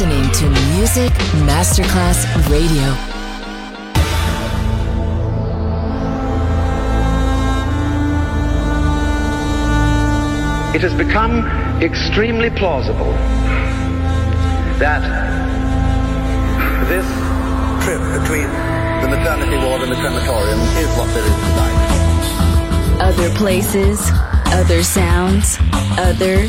listening to Music Masterclass Radio. It has become extremely plausible that this trip between the maternity ward and the crematorium is what there is tonight. Other places, other sounds, other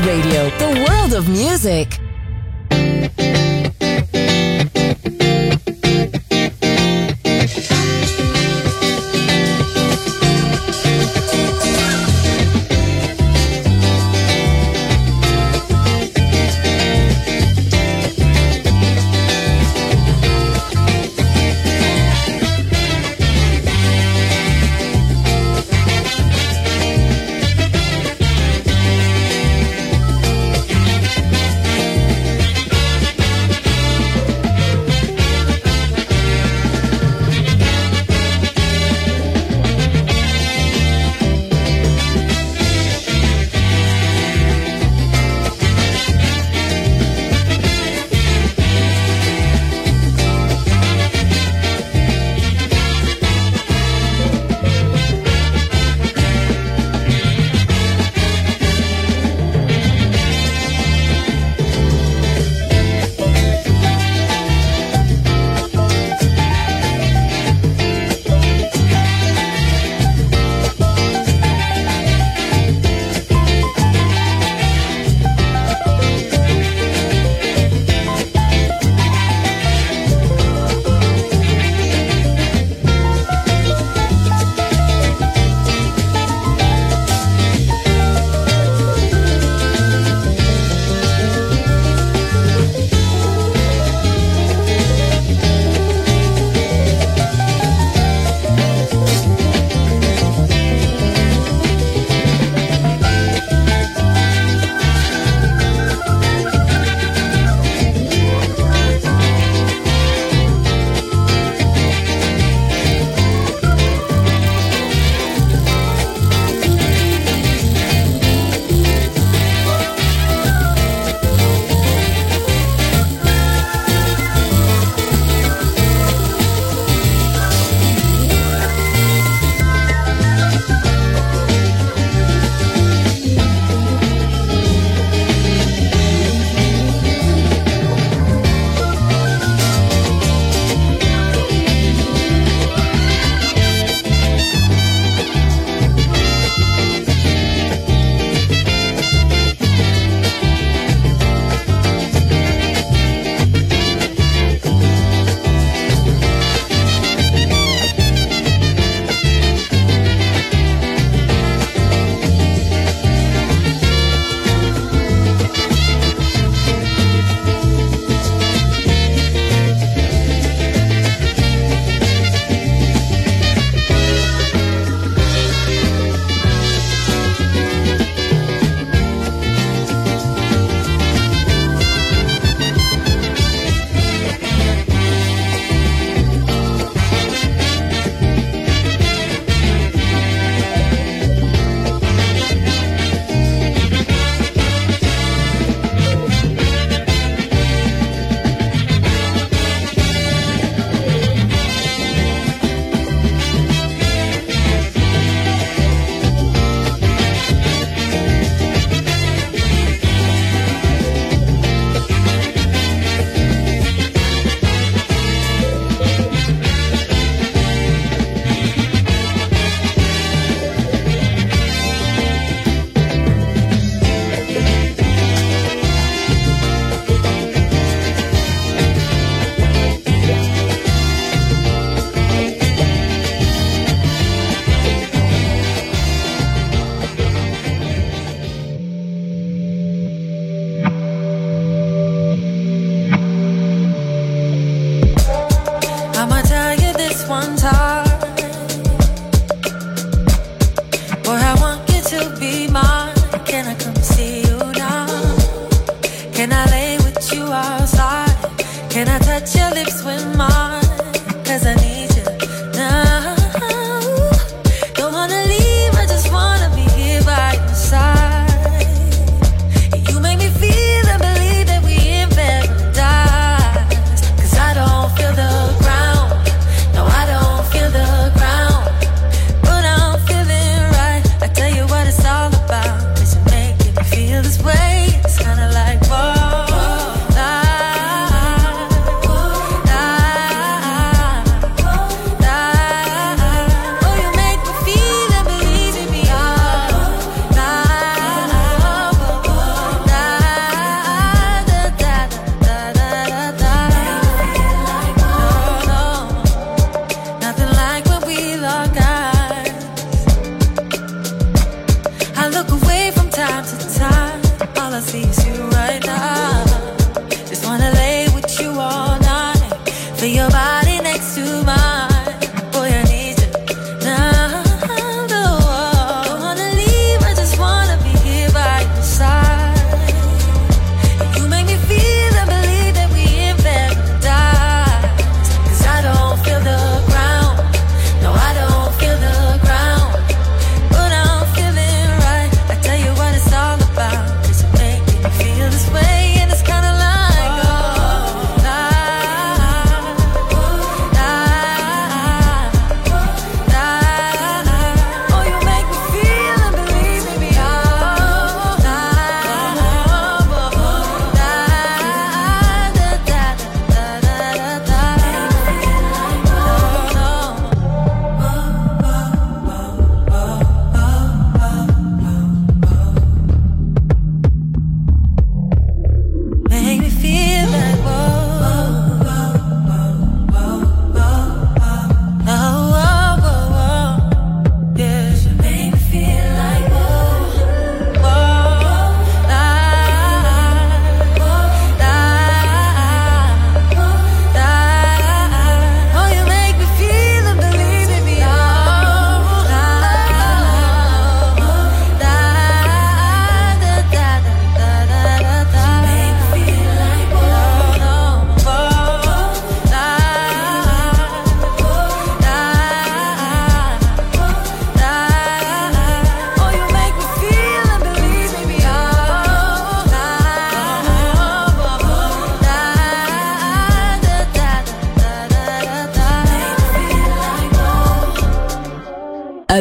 Radio,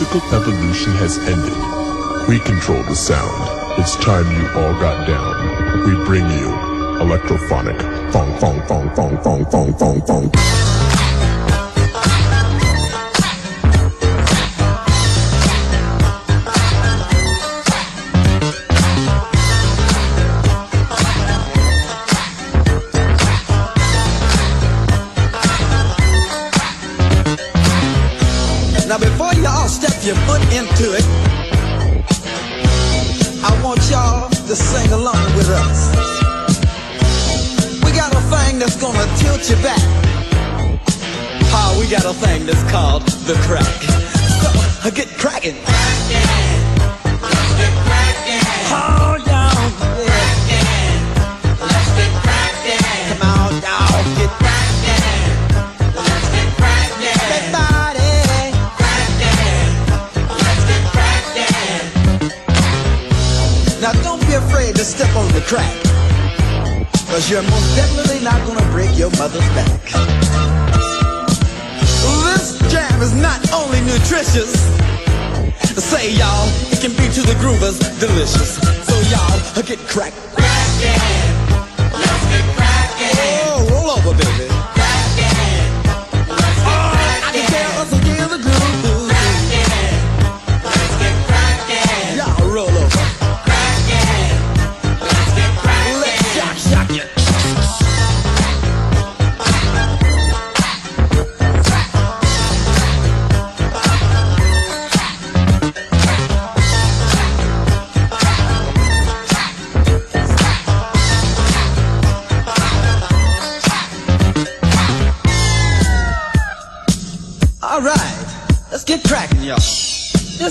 musical evolution has ended. We control the sound. It's time you all got down. We bring you electrophonic fong fong fong fong fong fong fong fong.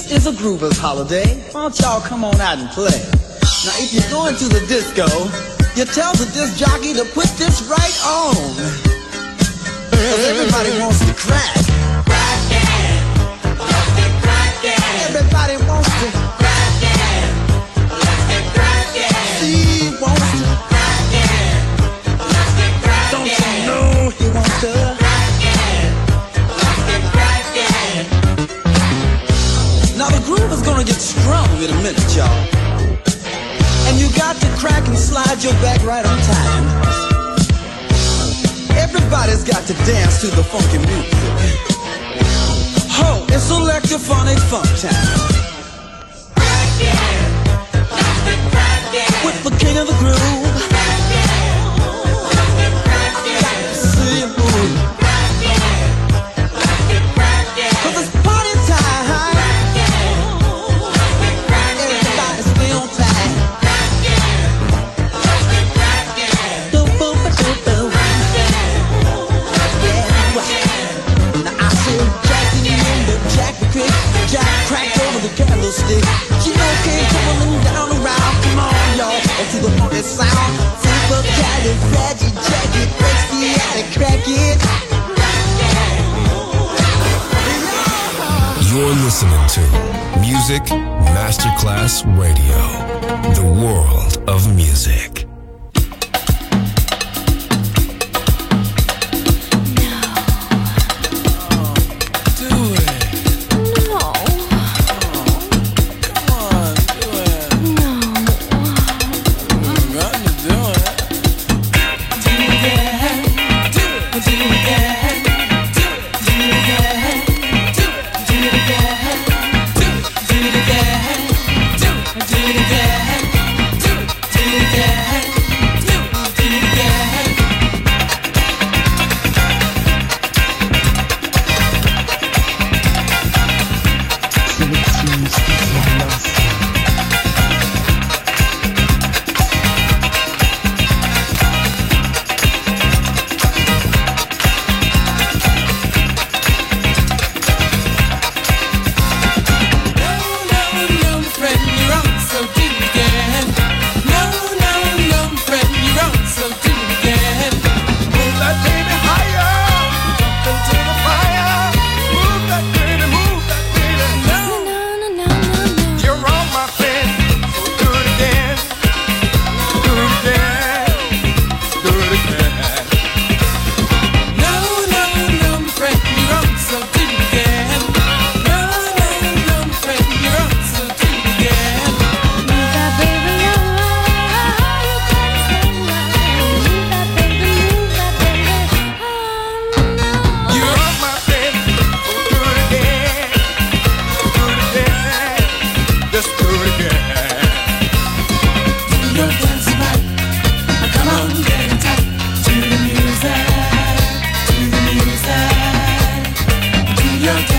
This is a groovers holiday. Why don't y'all come on out and play? Now, if you're going to the disco, you tell the disc jockey to put this right on. Cause everybody wants to crack. Everybody wants to. Strong in a minute, y'all. And you got to crack and slide your back right on time. Everybody's got to dance to the funky music. Ho, it's electrophonic funk time. Crack it, crack it. With the king of the groove. Candlestick. She tumbling down around. Come on, y'all, and the funky sound. Super califragilistic, jacket, breaks the attic, crack it. You're listening to Music Masterclass Radio, the world your time.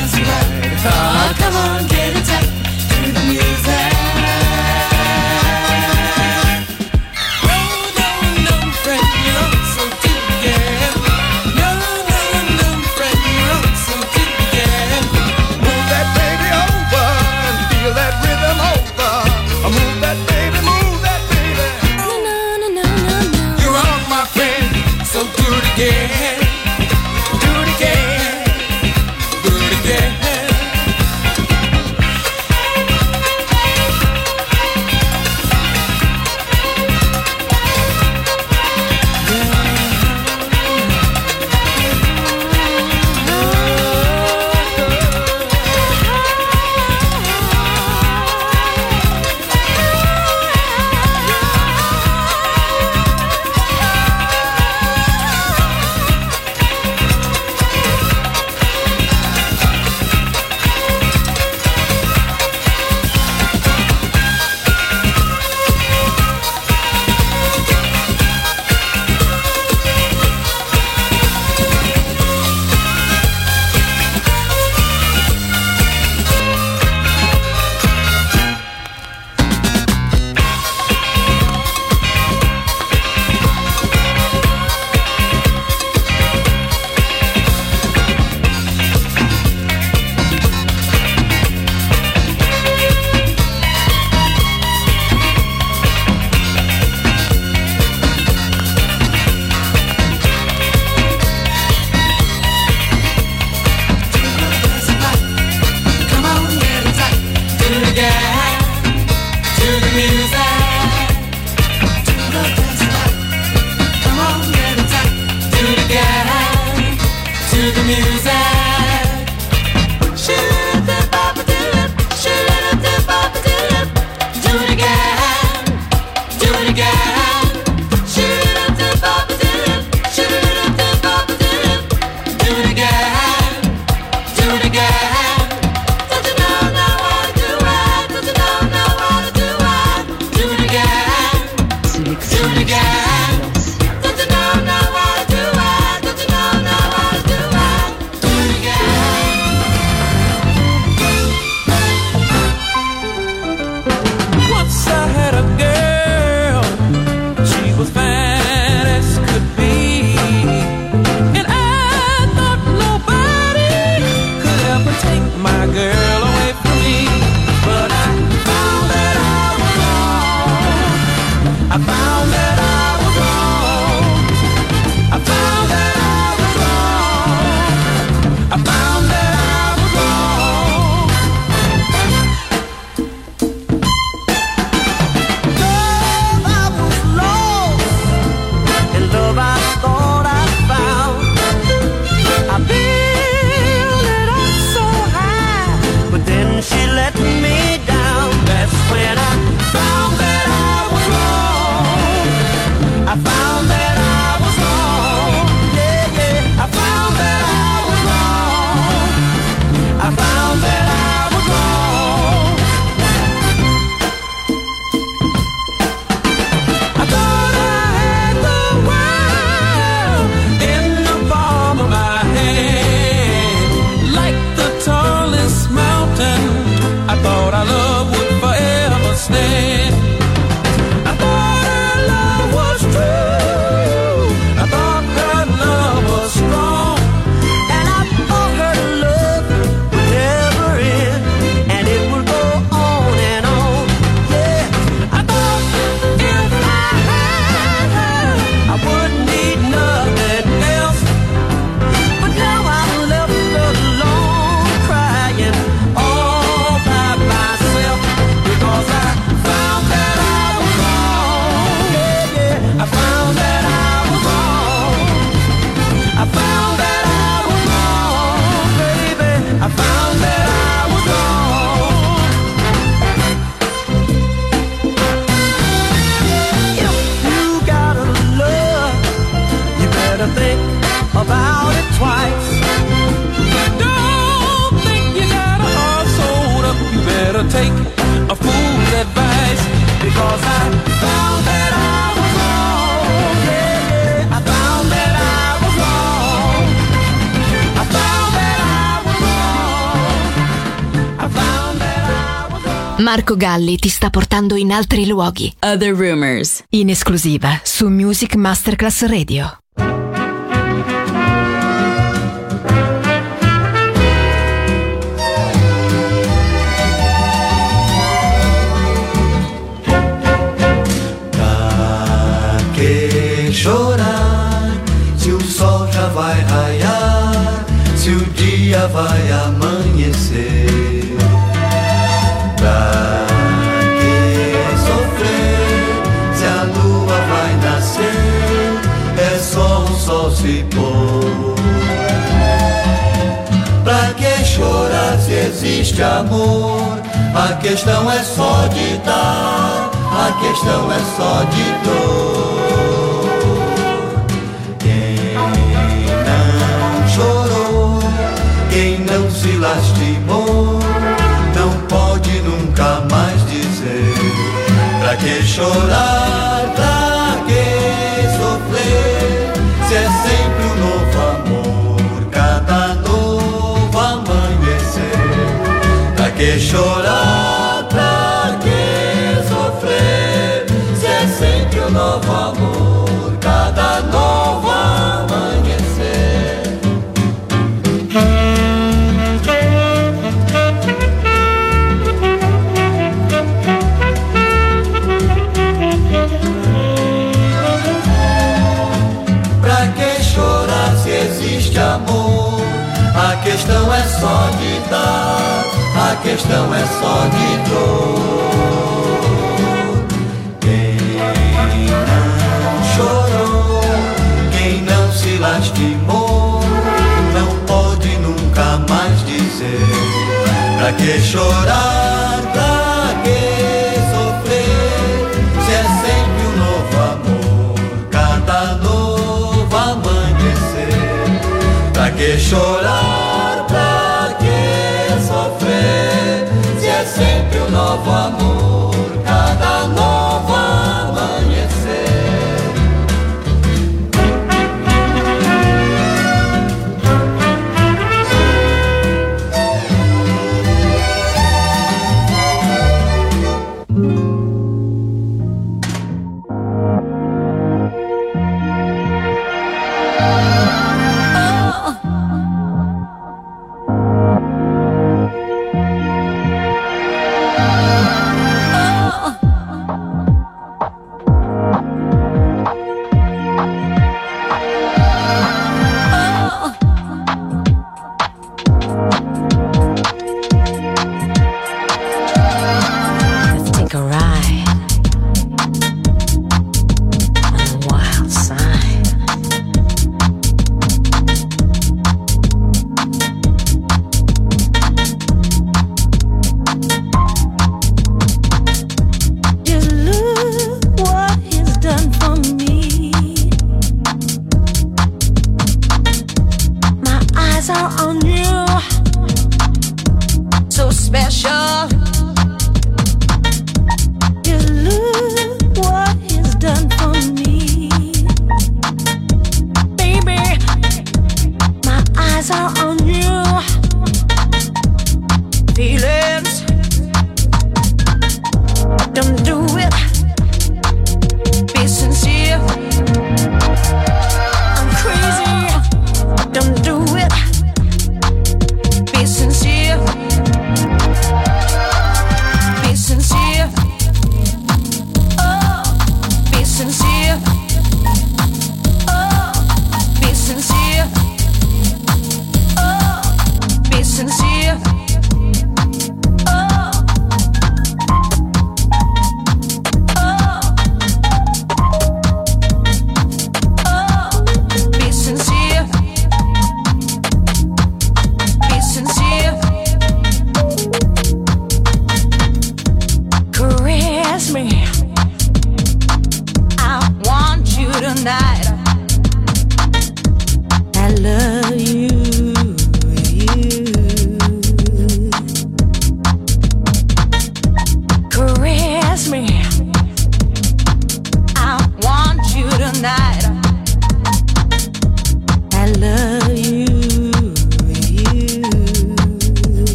Marco Galli ti sta portando in altri luoghi. Other Rumors. In esclusiva su Music Masterclass Radio. Chorar se o sol já vai raiar, se o dia vai amanhecer? Existe amor? A questão é só de dar, a questão é só de dor. Quem não chorou, quem não se lastimou, não pode nunca mais dizer. Pra que chorar, pra que chorar, pra que sofrer, se é sempre um novo amor, cada novo amanhecer. Pra que chorar se existe amor? A questão é só de dar, a questão é só de dor. Quem não chorou, quem não se lastimou, não pode nunca mais dizer. Pra que chorar, pra que sofrer, se é sempre um novo amor, cada novo amanhecer. Pra que chorar,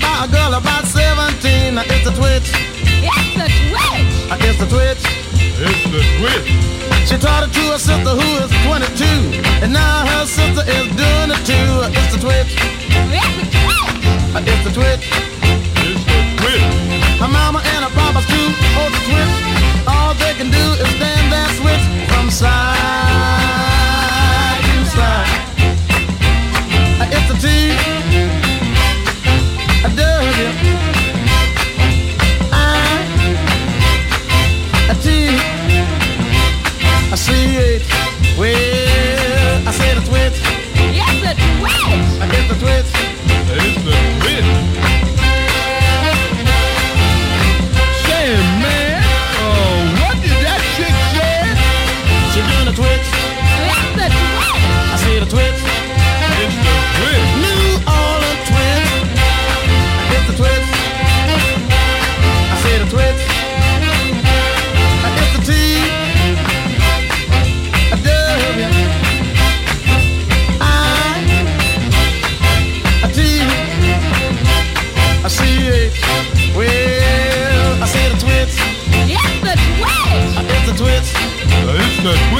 By a girl about 17. It's a twitch. It's the twitch. It's the twitch. It's the twitch. She taught it to her sister who is 22. And now her sister is doing it too. It's the twitch. It's the twitch. It's the twitch. the